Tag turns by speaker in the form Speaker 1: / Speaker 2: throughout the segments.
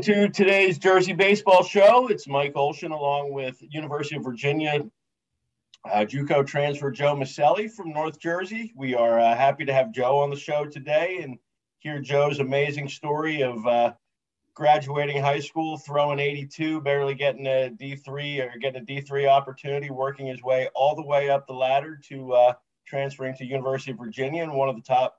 Speaker 1: Welcome to today's Jersey Baseball Show. It's Mike Olshan along with University of Virginia uh, JUCO transfer Joe Maselli from North Jersey. We are uh, happy to have Joe on the show today and hear Joe's amazing story of uh, graduating high school, throwing 82, barely getting a D3 or getting a D3 opportunity, working his way all the way up the ladder to uh, transferring to University of Virginia and one of the top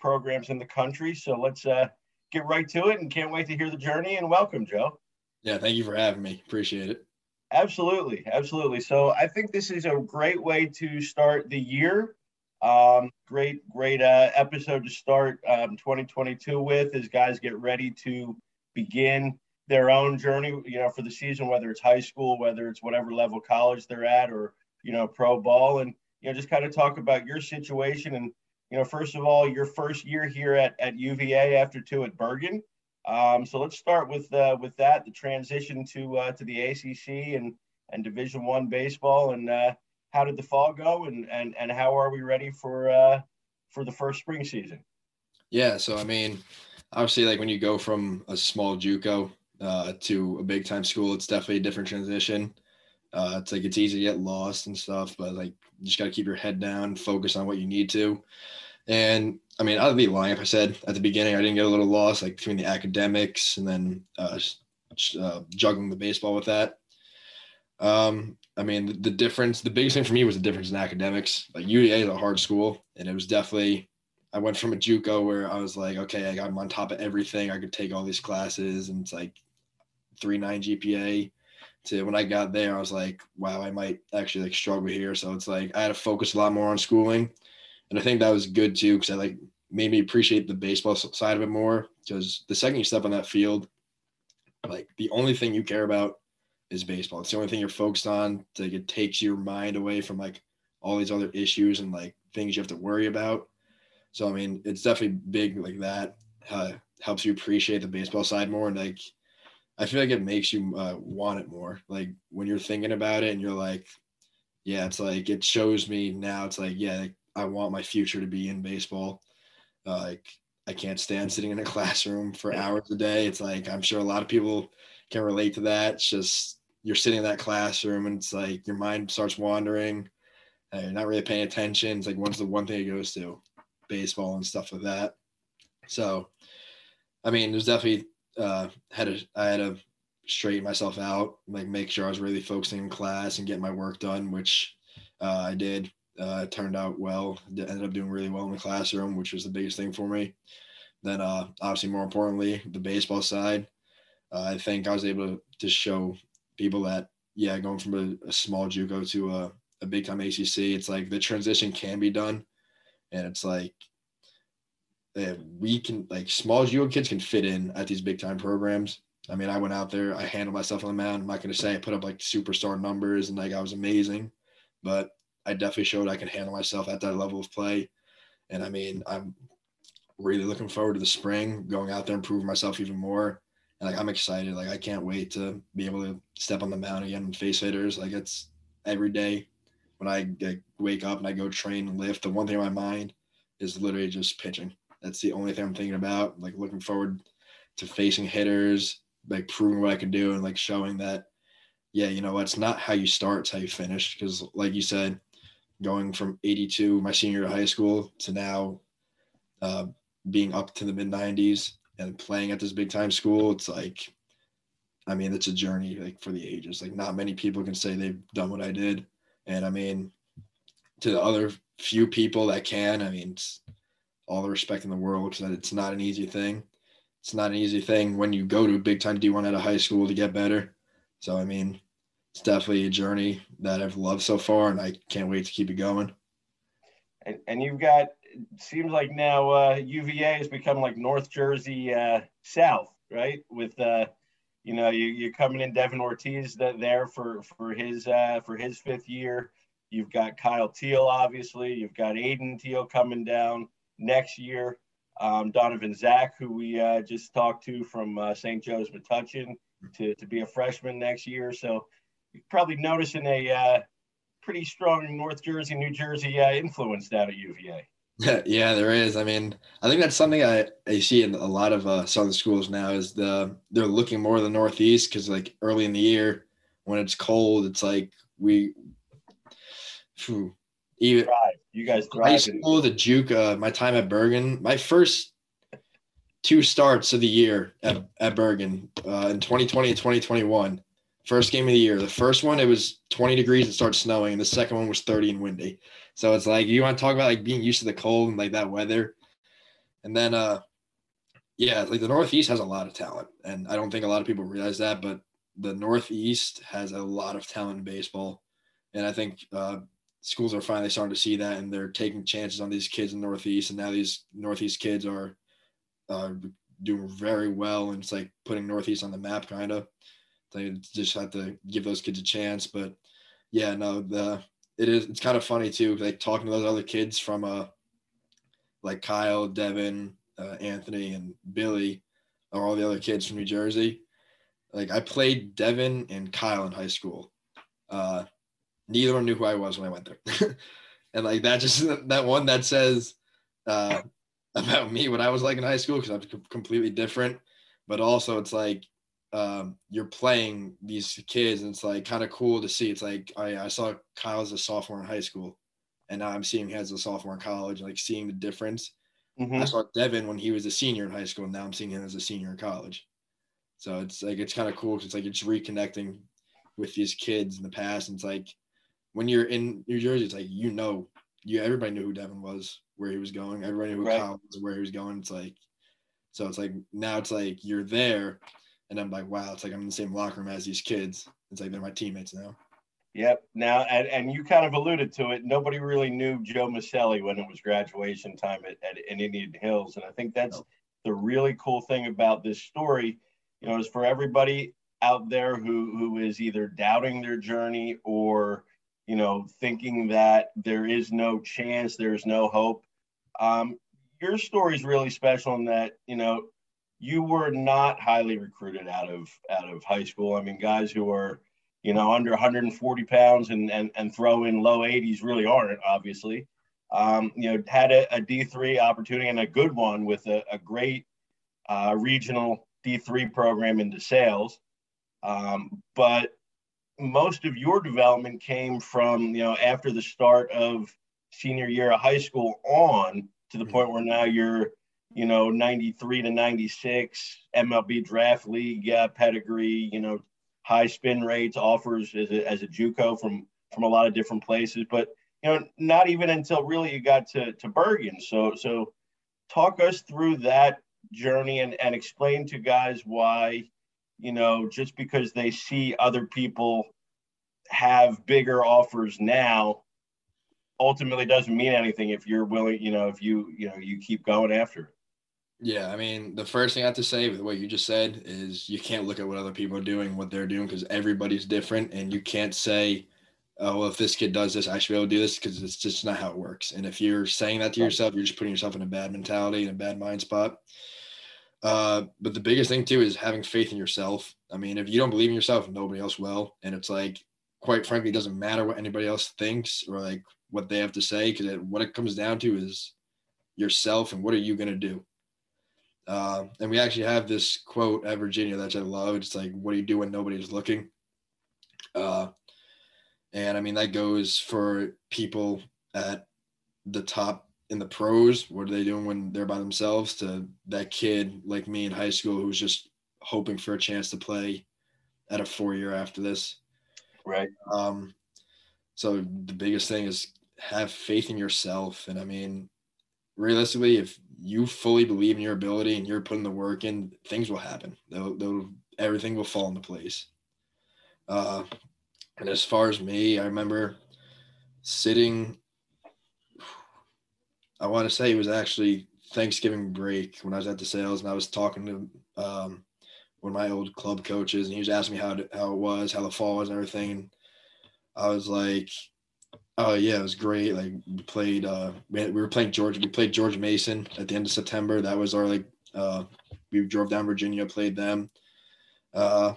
Speaker 1: programs in the country. So let's uh, get right to it and can't wait to hear the journey and welcome, Joe.
Speaker 2: Yeah, thank you for having me. Appreciate it.
Speaker 1: Absolutely, absolutely. So I think this is a great way to start the year. Um, great, great uh, episode to start um, 2022 with as guys get ready to begin their own journey. You know, for the season, whether it's high school, whether it's whatever level college they're at, or you know, pro ball, and you know, just kind of talk about your situation and you know, first of all, your first year here at, at UVA after two at Bergen. Um, so let's start with uh, with that, the transition to uh, to the ACC and and Division One baseball, and uh, how did the fall go, and and and how are we ready for uh, for the first spring season?
Speaker 2: Yeah, so I mean, obviously, like when you go from a small JUCO uh, to a big time school, it's definitely a different transition. Uh, it's like it's easy to get lost and stuff, but like you just got to keep your head down, focus on what you need to. And I mean, I'd be lying if I said at the beginning I didn't get a little lost, like between the academics and then uh, uh, juggling the baseball with that. Um, I mean, the, the, difference, the biggest thing for me was the difference in academics. Like UVA is a hard school, and it was definitely. I went from a JUCO where I was like, okay, I got I'm on top of everything. I could take all these classes, and it's like three nine GPA. To when I got there, I was like, wow, I might actually like struggle here. So it's like I had to focus a lot more on schooling and I think that was good too because I like made me appreciate the baseball side of it more. Because the second you step on that field, like the only thing you care about is baseball. It's the only thing you're focused on. Like it takes your mind away from like all these other issues and like things you have to worry about. So I mean, it's definitely big like that. Uh, helps you appreciate the baseball side more and like I feel like it makes you uh, want it more. Like when you're thinking about it and you're like, yeah, it's like it shows me now. It's like yeah, I want my future to be in baseball. Uh, like I can't stand sitting in a classroom for hours a day. It's like I'm sure a lot of people can relate to that. It's just you're sitting in that classroom and it's like your mind starts wandering. Uh, you're not really paying attention. It's like what's the one thing it goes to? Baseball and stuff like that. So, I mean, there's definitely uh, had a I had to straighten myself out, like make sure I was really focusing in class and getting my work done, which uh, I did. Uh, it turned out well. Ended up doing really well in the classroom, which was the biggest thing for me. Then, uh, obviously, more importantly, the baseball side. Uh, I think I was able to show people that, yeah, going from a, a small JUCO to a, a big time ACC, it's like the transition can be done, and it's like uh, we can like small JUCO kids can fit in at these big time programs. I mean, I went out there, I handled myself on the mound. I'm not to say I put up like superstar numbers and like I was amazing, but I definitely showed I can handle myself at that level of play. And I mean, I'm really looking forward to the spring, going out there and proving myself even more. And like I'm excited. Like I can't wait to be able to step on the mound again and face hitters. Like it's every day when I like, wake up and I go train and lift. The one thing in my mind is literally just pitching. That's the only thing I'm thinking about. Like looking forward to facing hitters, like proving what I can do and like showing that, yeah, you know, it's not how you start, it's how you finish. Because like you said, going from 82 my senior year of high school to now uh, being up to the mid 90s and playing at this big time school it's like i mean it's a journey like for the ages like not many people can say they've done what i did and i mean to the other few people that can i mean it's all the respect in the world because it's not an easy thing it's not an easy thing when you go to a big time d1 out of high school to get better so i mean it's definitely a journey that I've loved so far, and I can't wait to keep it going.
Speaker 1: And, and you've got seems like now uh, UVA has become like North Jersey uh, South, right? With uh, you know you, you're coming in Devin Ortiz there for for his uh, for his fifth year. You've got Kyle Teel, obviously. You've got Aiden Teel coming down next year. Um, Donovan Zsak, who we uh, just talked to from uh, St. Joe's Metuchen, to, to be a freshman next year. So you're probably noticing a uh, pretty strong North Jersey, New Jersey uh, influence down at UVA.
Speaker 2: yeah, there is. I mean, I think that's something I, I see in a lot of uh, southern schools now is the they're looking more to the northeast because like early in the year when it's cold, it's like we
Speaker 1: phew, even thrive. you guys thrive.
Speaker 2: High school, the juke, uh, my time at Bergen, my first two starts of the year at, at Bergen uh, in 2020 and 2021. First game of the year. The first one, it was 20 degrees and started snowing, and the second one was 30 and windy. So it's like you want to talk about like being used to the cold and like that weather. And then uh yeah, like the Northeast has a lot of talent. And I don't think a lot of people realize that, but the Northeast has a lot of talent in baseball. And I think uh schools are finally starting to see that and they're taking chances on these kids in the Northeast. And now these Northeast kids are uh, doing very well. And it's like putting Northeast on the map kind of. They just have to give those kids a chance. But yeah, no, the it is it's kind of funny too like talking to those other kids from uh like kyle devin uh, anthony and billy or all the other kids from new jersey like i played devin and kyle in high school uh neither one knew who i was when i went there and like that just that one that says uh about me what i was like in high school because i'm completely different but also it's like um, you're playing these kids and it's like kind of cool to see. It's like I, I saw Kyle as a sophomore in high school and now I'm seeing him as a sophomore in college, like seeing the difference. Mm-hmm. I saw Devin when he was a senior in high school and now I'm seeing him as a senior in college. So it's like it's kind of cool because it's like it's reconnecting with these kids in the past. And it's like when you're in New Jersey, it's like you know, you everybody knew who Devin was, where he was going. Everybody knew who right. Kyle was, where he was going. It's like so it's like now it's like you're there and I'm like, wow, it's like I'm in the same locker room as these kids. It's like they're my teammates now.
Speaker 1: Yep. Now, and, and you kind of alluded to it. Nobody really knew Joe Maselli when it was graduation time at, at in Indian Hills, and I think that's no. the really cool thing about this story. You know, is for everybody out there who who is either doubting their journey or you know thinking that there is no chance, there's no hope. Um, your story is really special in that you know you were not highly recruited out of out of high school. I mean, guys who are, you know, under 140 pounds and and, and throw in low 80s really aren't obviously. Um, you know, had a a D3 opportunity and a good one with a, a great uh, regional D3 program in sales. Um, but most of your development came from, you know, after the start of senior year of high school on to the mm-hmm. point where now you're you know, 93 to 96 MLB draft league yeah, pedigree, you know, high spin rates, offers as a, as a JUCO from, from a lot of different places, but, you know, not even until really you got to, to Bergen. So, so talk us through that journey and, and explain to guys why, you know, just because they see other people have bigger offers now ultimately doesn't mean anything if you're willing, you know, if you, you know, you keep going after it.
Speaker 2: Yeah, I mean, the first thing I have to say with what you just said is you can't look at what other people are doing, what they're doing, because everybody's different, and you can't say, "Oh, well, if this kid does this, I should be able to do this," because it's just not how it works. And if you're saying that to yourself, you're just putting yourself in a bad mentality and a bad mind spot. Uh, but the biggest thing too is having faith in yourself. I mean, if you don't believe in yourself, nobody else will. And it's like, quite frankly, it doesn't matter what anybody else thinks or like what they have to say, because what it comes down to is yourself and what are you going to do uh, and we actually have this quote at Virginia that I love. It's like, what do you do when nobody's looking? Uh, and I mean, that goes for people at the top in the pros. What are they doing when they're by themselves? To that kid like me in high school who's just hoping for a chance to play at a four year after this.
Speaker 1: Right.
Speaker 2: Um, so the biggest thing is have faith in yourself. And I mean, realistically, if you fully believe in your ability and you're putting the work in, things will happen. They'll, they'll everything will fall into place. Uh, and as far as me, I remember sitting. I want to say it was actually Thanksgiving break when I was at DeSales and I was talking to um, one of my old club coaches and he was asking me how to, how it was, how the fall was, and everything. And I was like, Oh yeah, it was great. Like we played, uh, we, were playing George. We played George Mason at the end of September. That was our like, uh, we drove down Virginia, played them, uh,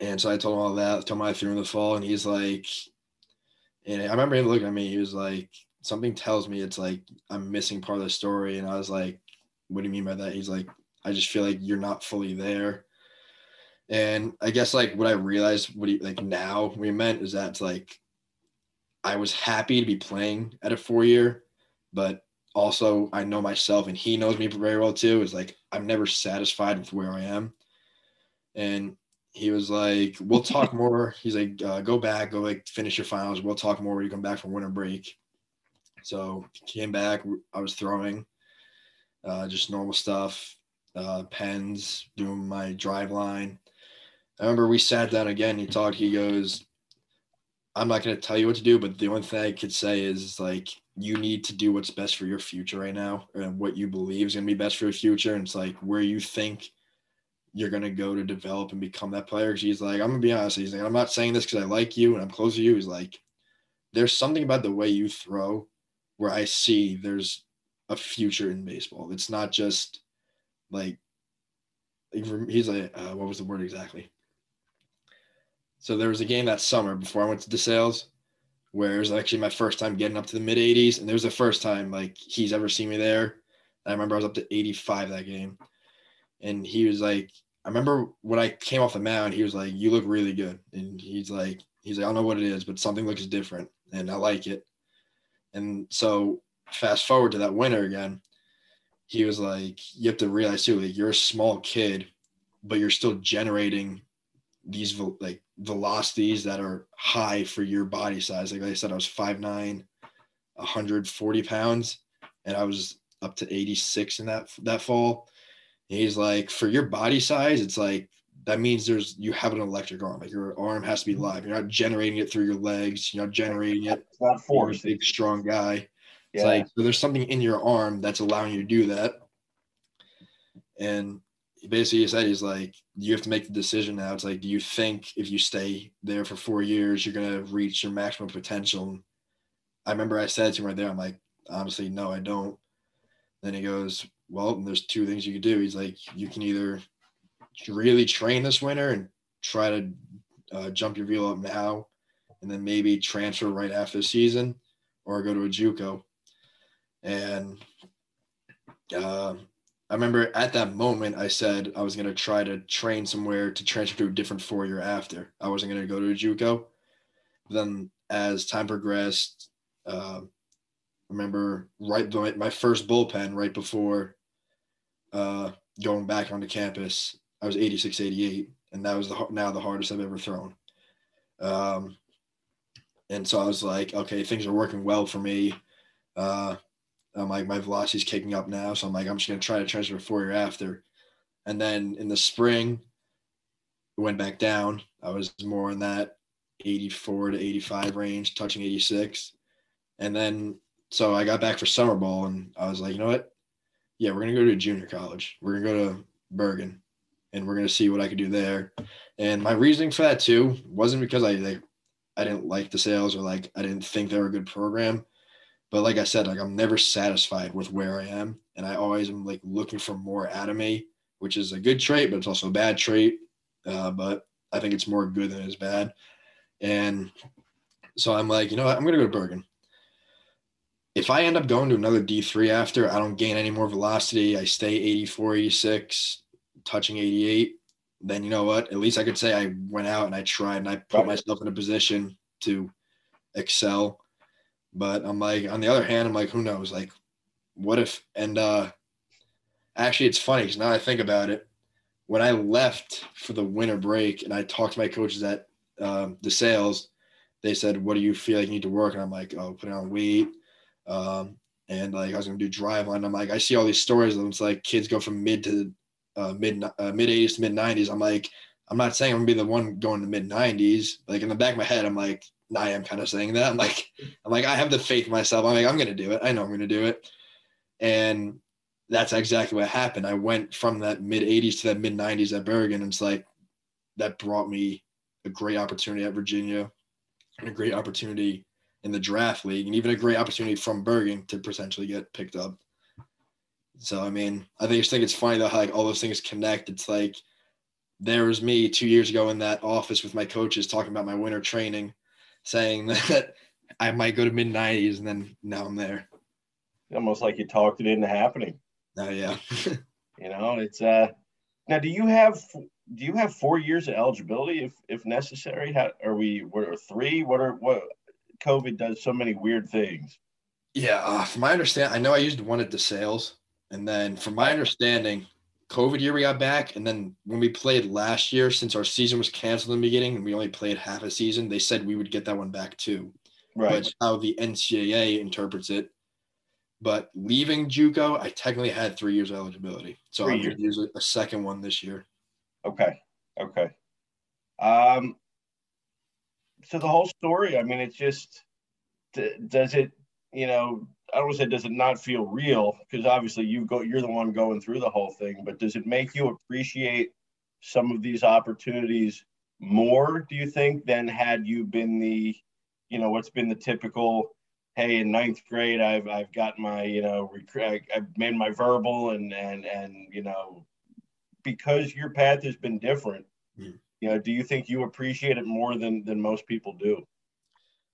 Speaker 2: and so I told him all that. Told him I threw in the fall, and he's like, and I remember him looking at me. He was like, something tells me it's like I'm missing part of the story. And I was like, what do you mean by that? He's like, I just feel like you're not fully there. And I guess like what I realized what he like now we meant is that like I was happy to be playing at a four year, but also I know myself and he knows me very well too. Is like I'm never satisfied with where I am. And he was like, "We'll talk more." He's like, uh, "Go back, go like finish your finals. We'll talk more when you come back from winter break." So came back. I was throwing, uh, just normal stuff, uh, pens, doing my Driveline. I remember we sat down again. He talked. He goes, "I'm not going to tell you what to do, but the only thing I could say is like you need to do what's best for your future right now, and what you believe is going to be best for your future. And it's like where you think." you're gonna go to develop and become that player. He's like, I'm gonna be honest. He's like, I'm not saying this because I like you and I'm close to you. He's like, there's something about the way you throw where I see there's a future in baseball. It's not just like he's like, uh, what was the word exactly? So there was a game that summer before I went to DeSales where it was actually my first time getting up to the mid 80s, and it was the first time like he's ever seen me there. I remember I was up to 85 that game, and he was like, I remember when I came off the mound, he was like, "You look really good," and he's like, "He's like, I don't know what it is, but something looks different, and I like it." And so, fast forward to that winter again, he was like, "You have to realize too, like you're a small kid, but you're still generating these like velocities that are high for your body size. Like I said, I was 5'9", 140 pounds, and I was up to 86 in that that fall he's like, for your body size, it's like that means there's you have an electric arm. Like your arm has to be live. You're not generating it through your legs. You're not generating it.
Speaker 1: It's not force.
Speaker 2: Big strong guy. It's yeah. like so there's something in your arm that's allowing you to do that. And basically he said he's like, you have to make the decision now. It's like, do you think if you stay there for four years, you're gonna reach your maximum potential? I remember I said to him right there, I'm like, honestly, no, I don't. Then he goes, well, there's two things you could do. He's like, you can either really train this winter and try to uh, jump your velo up now, and then maybe transfer right after the season, or go to a JUCO. And uh, I remember at that moment, I said I was going to try to train somewhere to transfer to a different four year after. I wasn't going to go to a JUCO. Then as time progressed, uh, remember right my first bullpen right before uh, going back onto campus. I was 86, 88, and that was the now the hardest I've ever thrown. Um, and so I was like, okay, things are working well for me. Uh, I'm like, my velocity's kicking up now, so I'm like, I'm just gonna try to transfer four year after. And then in the spring, it went back down. I was more in that 84 to 85 range, touching 86. And then so I got back for summer ball, and I was like, you know what? yeah, we're gonna go to junior college. We're gonna go to Bergen, and we're gonna see what I could do there. And my reasoning for that too wasn't because I like I didn't like DeSales or like I didn't think they were a good program, but like I said, like I'm never satisfied with where I am, and I always am like looking for more out of me, which is a good trait, but it's also a bad trait. Uh, but I think it's more good than it is bad. And so I'm like, you know what? I'm gonna go to Bergen if I end up going to another D3 after, I don't gain any more velocity. I stay 84, 86, touching 88. Then you know what? At least I could say I went out and I tried and I put myself in a position to excel. But I'm like, on the other hand, I'm like, who knows? Like, what if? And uh, actually, it's funny because now I think about it. When I left for the winter break and I talked to my coaches at um, sales, they said, "What do you feel like you need to work?" And I'm like, "Oh, put on weight." Um, and like I was gonna do driveline. I'm like, I see all these stories of them. It's like kids go from mid to uh, mid uh, mid 80s to mid 90s. I'm like, I'm not saying I'm gonna be the one going to mid 90s. Like in the back of my head, I'm like, I am kind of saying that. I'm like, I'm like, I have the faith in myself. I'm like, I'm gonna do it. I know I'm gonna do it. And that's exactly what happened. I went from that mid 80s to that mid 90s at Bergen. And it's like that brought me a great opportunity at Virginia and a great opportunity in the draft league and even a great opportunity from Bergen to potentially get picked up. So I mean, I think just think it's funny though how like all those things connect. It's like there was me two years ago in that office with my coaches talking about my winter training, saying that I might go to mid 90s, and then now I'm there.
Speaker 1: Almost like you talked it into happening.
Speaker 2: Oh yeah.
Speaker 1: you know, it's uh. Now, do you have do you have four years of eligibility if if necessary? How are we? What are three? What are what? COVID does so many weird things.
Speaker 2: Yeah, uh, from my understanding, I know I used one at DeSales, and then from my understanding, COVID year we got back, and then when we played last year, since our season was canceled in the beginning and we only played half a season, they said we would get that one back too.
Speaker 1: Right.
Speaker 2: How the NCAA interprets it. But leaving JUCO, I technically had three years of eligibility, so
Speaker 1: Three
Speaker 2: I'm going to use a, a second one this year.
Speaker 1: Okay. Okay. Um. So the whole story. I mean, it's just. Does it? You know, I don't want to say does it not feel real because obviously you go. You're the one going through the whole thing. But does it make you appreciate some of these opportunities more? Do you think than had you been the, you know, what's been the typical? Hey, in ninth grade, I've I've got my you know rec- I've made my verbal and and and you know because your path has been different
Speaker 2: Mhm.
Speaker 1: you know do you think you appreciate it more than than most people do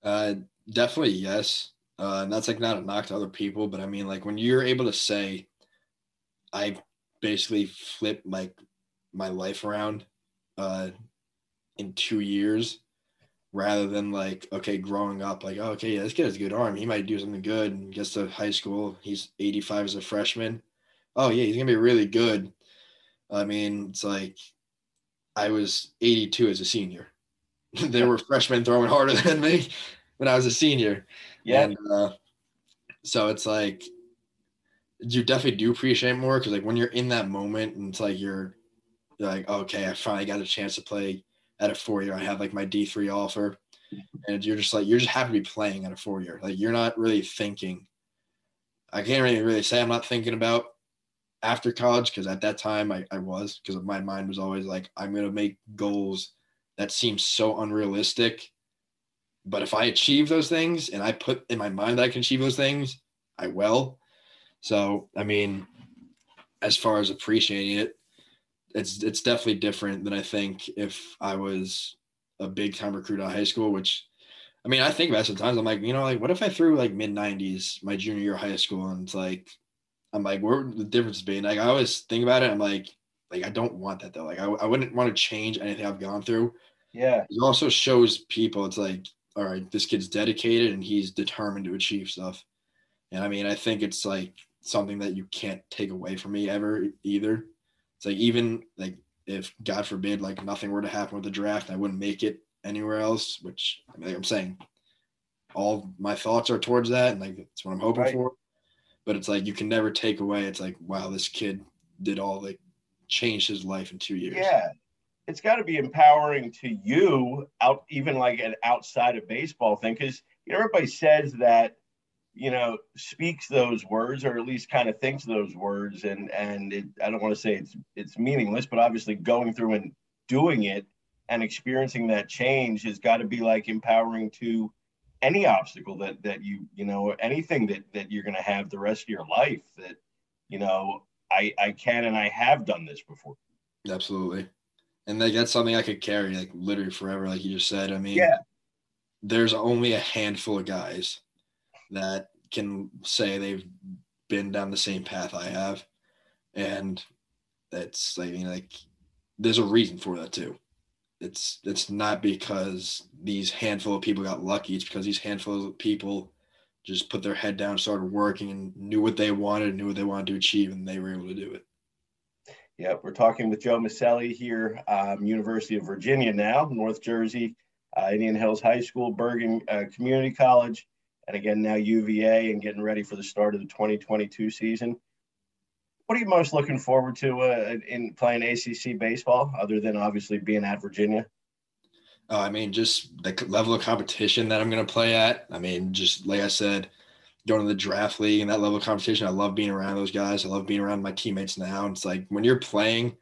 Speaker 2: Uh, definitely yes. Uh, and that's like not a knock to other people, but I mean, like when you're able to say, I basically flipped like my life around uh, in two years, rather than like, okay, growing up, like, oh, okay, yeah, this kid has a good arm. He might do something good and gets to high school. He's 85 as a freshman. Oh, yeah, he's going to be really good. I mean, it's like I was 82 as a senior. there were freshmen throwing harder than me when I was a senior.
Speaker 1: Yeah
Speaker 2: And uh, so it's like you definitely do appreciate more because like when you're in that moment and it's like you're, you're like, okay, I finally got a chance to play at a four year. I have like my D three offer. And you're just like you're just happy to be playing at a four year. Like you're not really thinking. I can't really really say I'm not thinking about after college because at that time I, I was because my mind was always like I'm gonna make goals that seem so unrealistic but if I achieve those things and I put in my mind that I can achieve those things, I will. So, I mean, as far as appreciating it, it's it's definitely different than I think if I was a big time recruit out of high school, which I mean, I think about sometimes. I'm like, you know, like what if I threw like mid 90s my junior year of high school and it's like I'm like, where would the difference be? And like I always think about it, I'm like, like I don't want that though. Like I, I wouldn't want to change anything I've gone through
Speaker 1: yeah
Speaker 2: it also shows people it's like all right this kid's dedicated and he's determined to achieve stuff. And i mean i think it's like something that you can't take away from me ever either. It's like even like if god forbid like nothing were to happen with the draft i wouldn't make it anywhere else which I mean, like i'm saying all my thoughts are towards that and like that's what i'm hoping
Speaker 1: Right.
Speaker 2: for. But it's like you can never take away it's like wow this kid did all like changed his life in two years.
Speaker 1: Yeah it's got to be empowering to you out even like an outside of baseball thing because you know everybody says that you know speaks those words or at least kind of thinks those words and and it, i don't want to say it's it's meaningless but obviously going through and doing it and experiencing that change has got to be like empowering to any obstacle that that you you know anything that that you're going to have the rest of your life that you know i i can and i have done this before
Speaker 2: Absolutely. And like that's something I could carry like literally forever, like you just said. I mean,
Speaker 1: Yeah.
Speaker 2: there's only a handful of guys that can say they've been down the same path I have. And that's I mean, like there's a reason for that too. It's it's not because these handful of people got lucky, it's because these handful of people just put their head down, started working and knew what they wanted, knew what they wanted to achieve, and they were able to do it.
Speaker 1: Yeah, we're talking with Joe Maselli here, um, University of Virginia now, North Jersey, uh, Indian Hills High School, Bergen uh, Community College, and again now UVA, and getting ready for the start of the 2022 season. What are you most looking forward to uh, in playing ACC baseball, other than obviously being at Virginia?
Speaker 2: Uh, I mean, just the level of competition that I'm going to play at. I mean, just like I said, going to the draft league and that level of competition. I love being around those guys. I love being around my teammates now. It's like when you're playing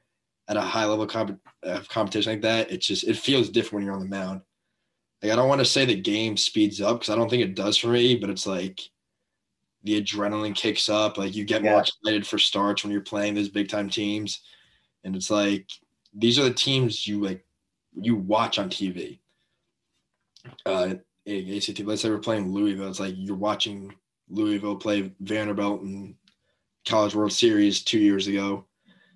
Speaker 2: at a high level of comp- of competition like that, it's just it feels different when you're on the mound. Like I don't want to say the game speeds up because I don't think it does for me, but it's like the adrenaline kicks up. Like you get more excited for starts when you're playing those big time teams, and it's like these are the teams you like you watch on TV. Uh, ACC. Let's say we're playing Louisville. It's like you're watching Louisville play Vanderbilt in College World Series two years ago,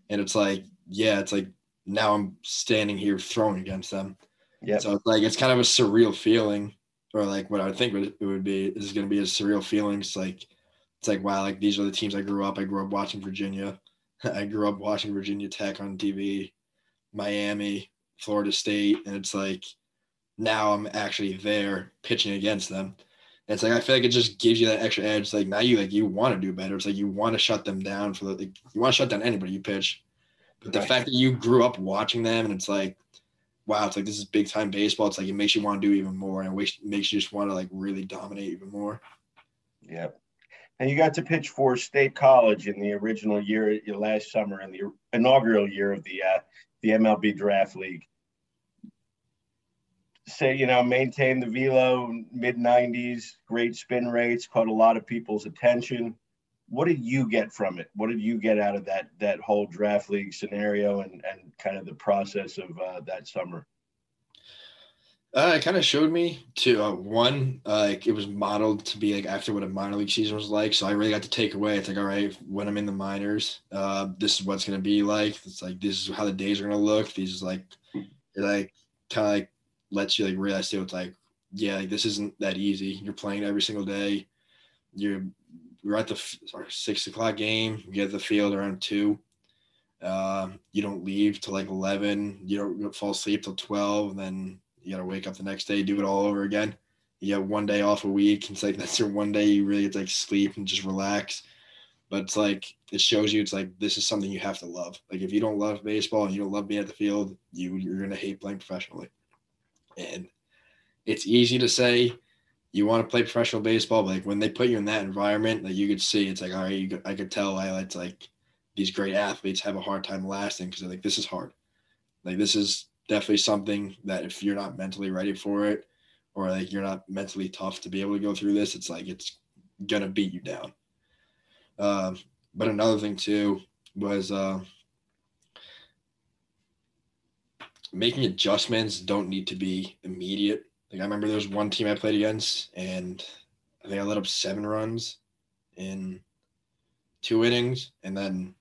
Speaker 2: and it's like, yeah, it's like now I'm standing here throwing against them. Yeah. So it's like it's kind of a surreal feeling, or like what I think it would be is going to be a surreal feeling. It's like it's like wow, like these are the teams I grew up. I grew up watching Virginia. I grew up watching Virginia Tech on TV, Miami, Florida State, and it's like now I'm actually there pitching against them. And it's like I feel like it just gives you that extra edge. It's like now you like you want to do better. It's like you want to shut them down for the like, you want to shut down anybody you pitch. But the right. fact that you grew up watching them and it's like, wow, it's like this is big time baseball. It's like it makes you want to do even more and it makes you just want to like really dominate even more.
Speaker 1: Yeah. And you got to pitch for State College in the original year last summer in the inaugural year of the uh, the MLB Draft League say, you know, maintain the velo mid 90s, great spin rates, caught a lot of people's attention. What did you get from it? What did you get out of that that whole draft league scenario and and kind of the process of uh, that summer?
Speaker 2: Uh, it kind of showed me to uh, one, uh, like it was modeled to be like after what a minor league season was like. So I really got to take away. It's like, all right, when I'm in the minors, uh, this is what's gonna be like. It's like this is how the days are gonna look. These is like, like kind of like lets you like realize too, it's like, yeah, like this isn't that easy. You're playing every single day. You're you're at the sorry, six o'clock game. You get the field around two. Uh, you don't leave till like eleven. You don't, you don't fall asleep till twelve. And then you gotta wake up the next day, do it all over again. You get one day off a week. It's like that's your one day you really get to like sleep and just relax. But it's like it shows you it's like this is something you have to love. Like if you don't love baseball and you don't love being at the field, you you're gonna hate playing professionally. And it's easy to say you want to play professional baseball, but like when they put you in that environment, like you could see, it's like, all right, could, I could tell like, it's like these great athletes have a hard time lasting because they're like, this is hard. Like this is definitely something that if you're not mentally ready for it, or like you're not mentally tough to be able to go through this, it's like it's gonna beat you down. Um, but another thing too was uh, making adjustments don't need to be immediate. Like I remember there was one team I played against, and I think I let up seven runs in two innings, and then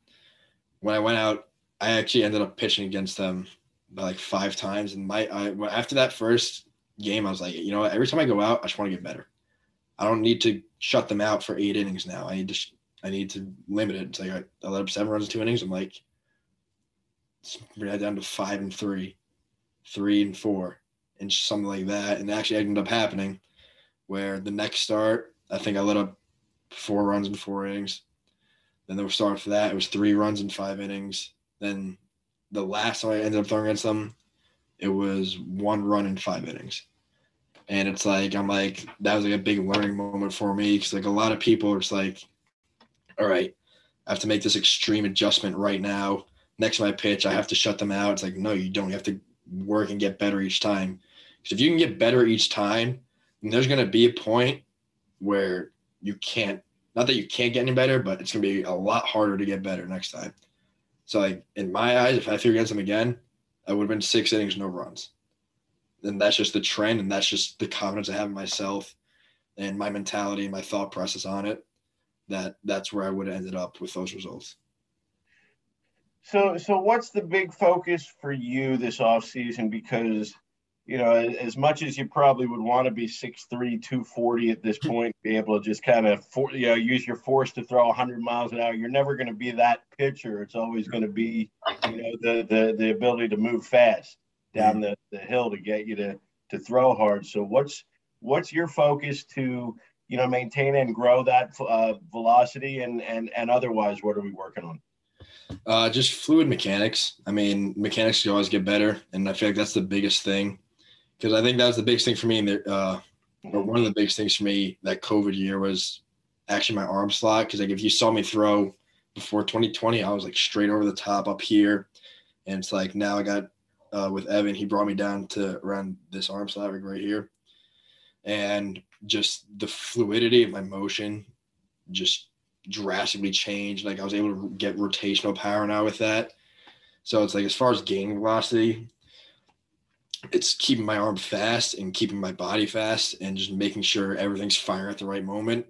Speaker 2: when I went out, I actually ended up pitching against them like five times. And my I, after that first game, I was like, you know what? Every time I go out, I just want to get better. I don't need to shut them out for eight innings now. I need to I need to limit it. It's like I, I let up seven runs in two innings. I'm like, right down to five and three, three and four, and something like that. And actually ended up happening where the next start, I think I let up four runs in four innings. Then the start for that, it was three runs in five innings. Then the last time I ended up throwing against them, it was one run in five innings. And it's like, I'm like, that was like a big learning moment for me because like a lot of people are just like, all right, I have to make this extreme adjustment right now next to my pitch, I have to shut them out. It's like, no, you don't. You have to work and get better each time. Because if you can get better each time, then there's going to be a point where you can't, not that you can't get any better, but it's going to be a lot harder to get better next time. So, like, in my eyes, if I threw against them again, I would have been six innings, no runs. And that's just the trend. And that's just the confidence I have in myself and my mentality and my thought process on it. That that's where I would have ended up with those results.
Speaker 1: So, so what's the big focus for you this off season? Because, you know, as much as you probably would want to be 6'3", 240 at this point, be able to just kind of, for, you know, use your force to throw 100 miles an hour, you're never going to be that pitcher. It's always going to be, you know, the, the, the ability to move fast down the, the hill to get you to, to throw hard. So what's, what's your focus to, you know, maintain and grow that uh, velocity and, and, and otherwise, what are we working on?
Speaker 2: Uh, just fluid mechanics. I mean, mechanics can always get better, and I feel like that's the biggest thing because I think that was the biggest thing for me. The, uh, or one of the biggest things for me that COVID year was actually my arm slot. Because like if you saw me throw before 2020, I was like straight over the top up here, and it's like now I got uh, with Evan, he brought me down to around this arm slot right here, and just the fluidity of my motion just drastically changed. Like I was able to get rotational power now with that. So it's like as far as gaining velocity, it's keeping my arm fast and keeping my body fast and just making sure everything's firing at the right moment.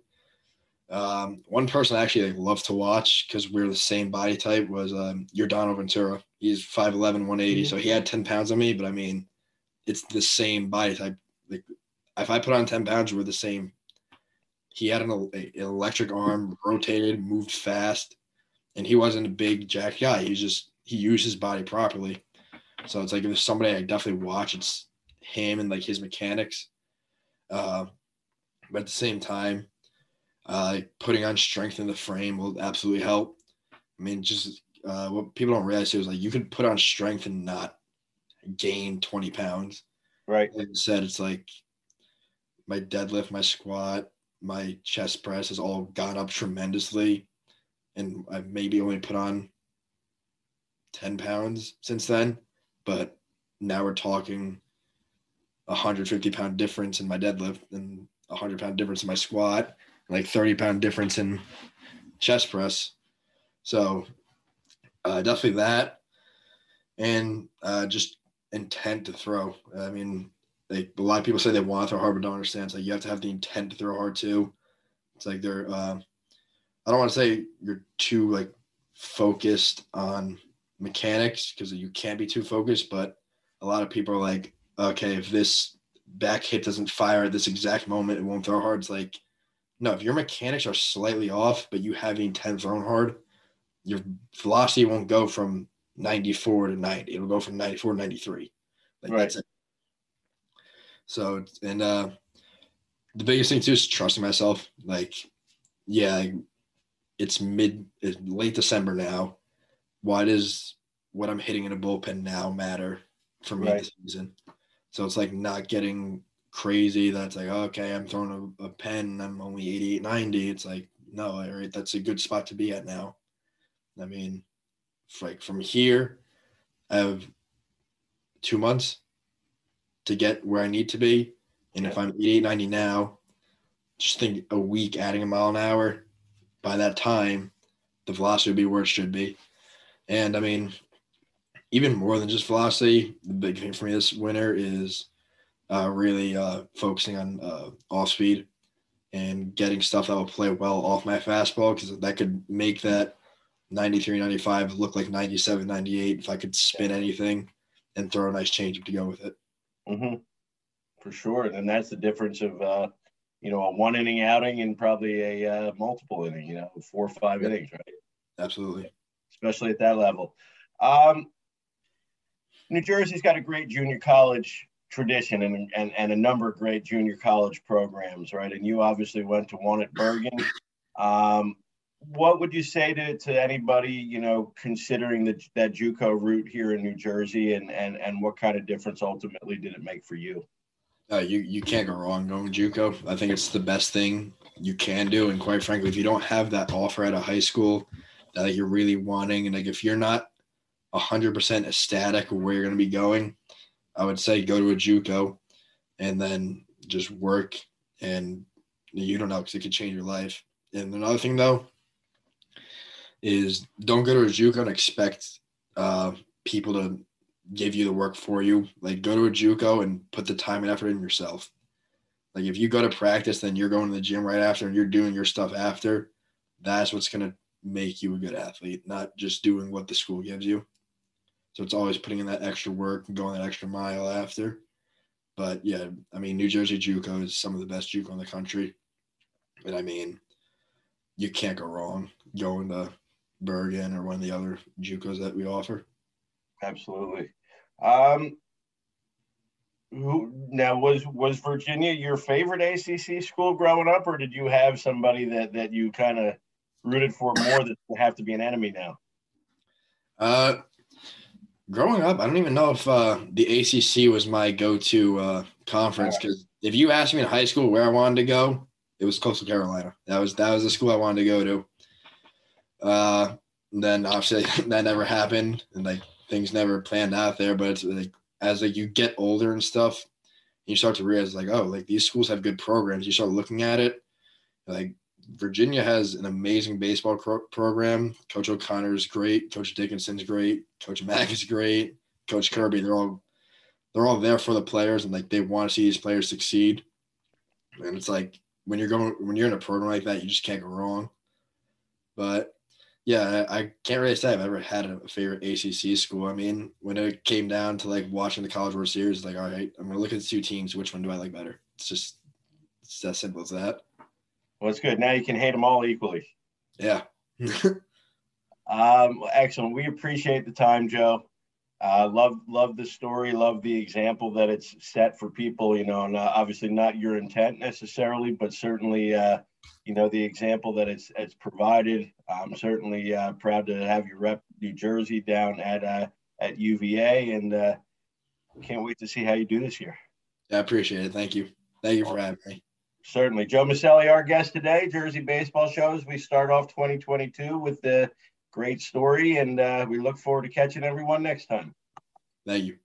Speaker 2: Um, one person I actually like, love to watch because we're the same body type was um, Yordano Ventura. He's 5'11, 180. Mm-hmm. So he had 10 pounds on me, but I mean, it's the same body type. Like if I put on 10 pounds, we're the same. He had an, an electric arm, rotated, moved fast, and he wasn't a big jack guy. He just, he used his body properly. So it's like if there's somebody I definitely watch, it's him and like his mechanics. Uh, but at the same time, uh, putting on strength in the frame will absolutely help. I mean, just uh, what people don't realize is like you can put on strength and not gain 20 pounds.
Speaker 1: Right.
Speaker 2: Like I said, it's like my deadlift, my squat, my chest press has all gone up tremendously. And I've maybe only put on 10 pounds since then. But now we're talking 150 pound difference in my deadlift and 100 pound difference in my squat like 30 pound difference in chest press. So uh, definitely that. And uh, just intent to throw. I mean, like a lot of people say they want to throw hard, but don't understand. It's like you have to have the intent to throw hard too. It's like they're, uh, I don't want to say you're too like focused on mechanics because you can't be too focused, but a lot of people are like, okay, if this back hit doesn't fire at this exact moment, it won't throw hard. It's like no, if your mechanics are slightly off, but you have the intent thrown hard, your velocity won't go from 94 to 90. It'll go from 94 to 93. Like right. that's it. So, and uh, the biggest thing too is trusting myself. Like, yeah, it's mid, it's late December now. Why does what I'm hitting in a bullpen now matter for me right. this season? So it's like not getting crazy that's like okay i'm throwing a, a pen i'm only 88 90 it's like no all right that's a good spot to be at now i mean like from here i have two months to get where i need to be and yeah. if i'm 88 90 now just think a week adding a mile an hour by that time the velocity would be where it should be and i mean even more than just velocity the big thing for me this winter is uh, really uh, focusing on uh, off speed and getting stuff that will play well off my fastball because that could make that 93, 95 look like 97, 98 if I could spin anything and throw a nice changeup to go with it.
Speaker 1: Mm-hmm. For sure. And that's the difference of, uh, you know, a one inning outing and probably a uh, multiple inning, you know, four or five innings, right?
Speaker 2: Absolutely.
Speaker 1: Especially at that level. Um, New Jersey's got a great junior college tradition and, and, and a number of great junior college programs, right? And you obviously went to one at Bergen. Um, what would you say to, to anybody, you know, considering the, that JUCO route here in New Jersey and, and, and what kind of difference ultimately did it make for you?
Speaker 2: Uh, you, you can't go wrong going JUCO. I think it's the best thing you can do. And quite frankly, if you don't have that offer at a high school that you're really wanting, and like if you're not 100% ecstatic where you're going to be going, I would say go to a JUCO and then just work and you don't know because it could change your life. And another thing though is don't go to a JUCO and expect uh, people to give you the work for you. Like go to a JUCO and put the time and effort in yourself. Like if you go to practice, then you're going to the gym right after and you're doing your stuff after. That's what's gonna make you a good athlete, not just doing what the school gives you. So it's always putting in that extra work and going that extra mile after. But yeah, I mean, New Jersey JUCO is some of the best JUCO in the country. And I mean, you can't go wrong going to Bergen or one of the other JUCOs that we offer.
Speaker 1: Absolutely. Um, who now was was Virginia your favorite ACC school growing up, or did you have somebody that that you kind of rooted for more that have to be an enemy now?
Speaker 2: Uh, growing up, I don't even know if uh, the ACC was my go-to uh, conference because if you asked me in high school where I wanted to go, it was Coastal Carolina. That was that was the school I wanted to go to. Uh, then obviously that never happened, and like things never planned out there. But it's like as like you get older and stuff, you start to realize like oh like these schools have good programs. You start looking at it, like Virginia has an amazing baseball program. Coach O'Connor is great. Coach Dickinson's great. Coach Mack is great. Coach Kirby, they're all they're all there for the players and like they want to see these players succeed. And it's like when you're going when you're in a program like that, you just can't go wrong. But yeah, I, can't really say I've ever had a favorite ACC school. I mean, when it came down to like watching the College World Series, like, all right, I'm gonna look at the two teams. Which one do I like better? It's just it's as simple as that.
Speaker 1: Well, it's good. Now you can hate them all equally.
Speaker 2: Yeah.
Speaker 1: um, excellent. We appreciate the time, Joe. Uh, love love the story. Love the example that it's set for people. You know, and uh, obviously not your intent necessarily, but certainly uh, you know the example that it's it's provided. I'm certainly uh, proud to have you rep New Jersey down at uh, at UVA, and uh, can't wait to see how you do this year.
Speaker 2: I appreciate it. Thank you. Thank you for having me.
Speaker 1: Certainly, Joe Maselli, our guest today, Jersey Baseball Shows. We start off 2022 with the great story, and uh, we look forward to catching everyone next time.
Speaker 2: Thank you.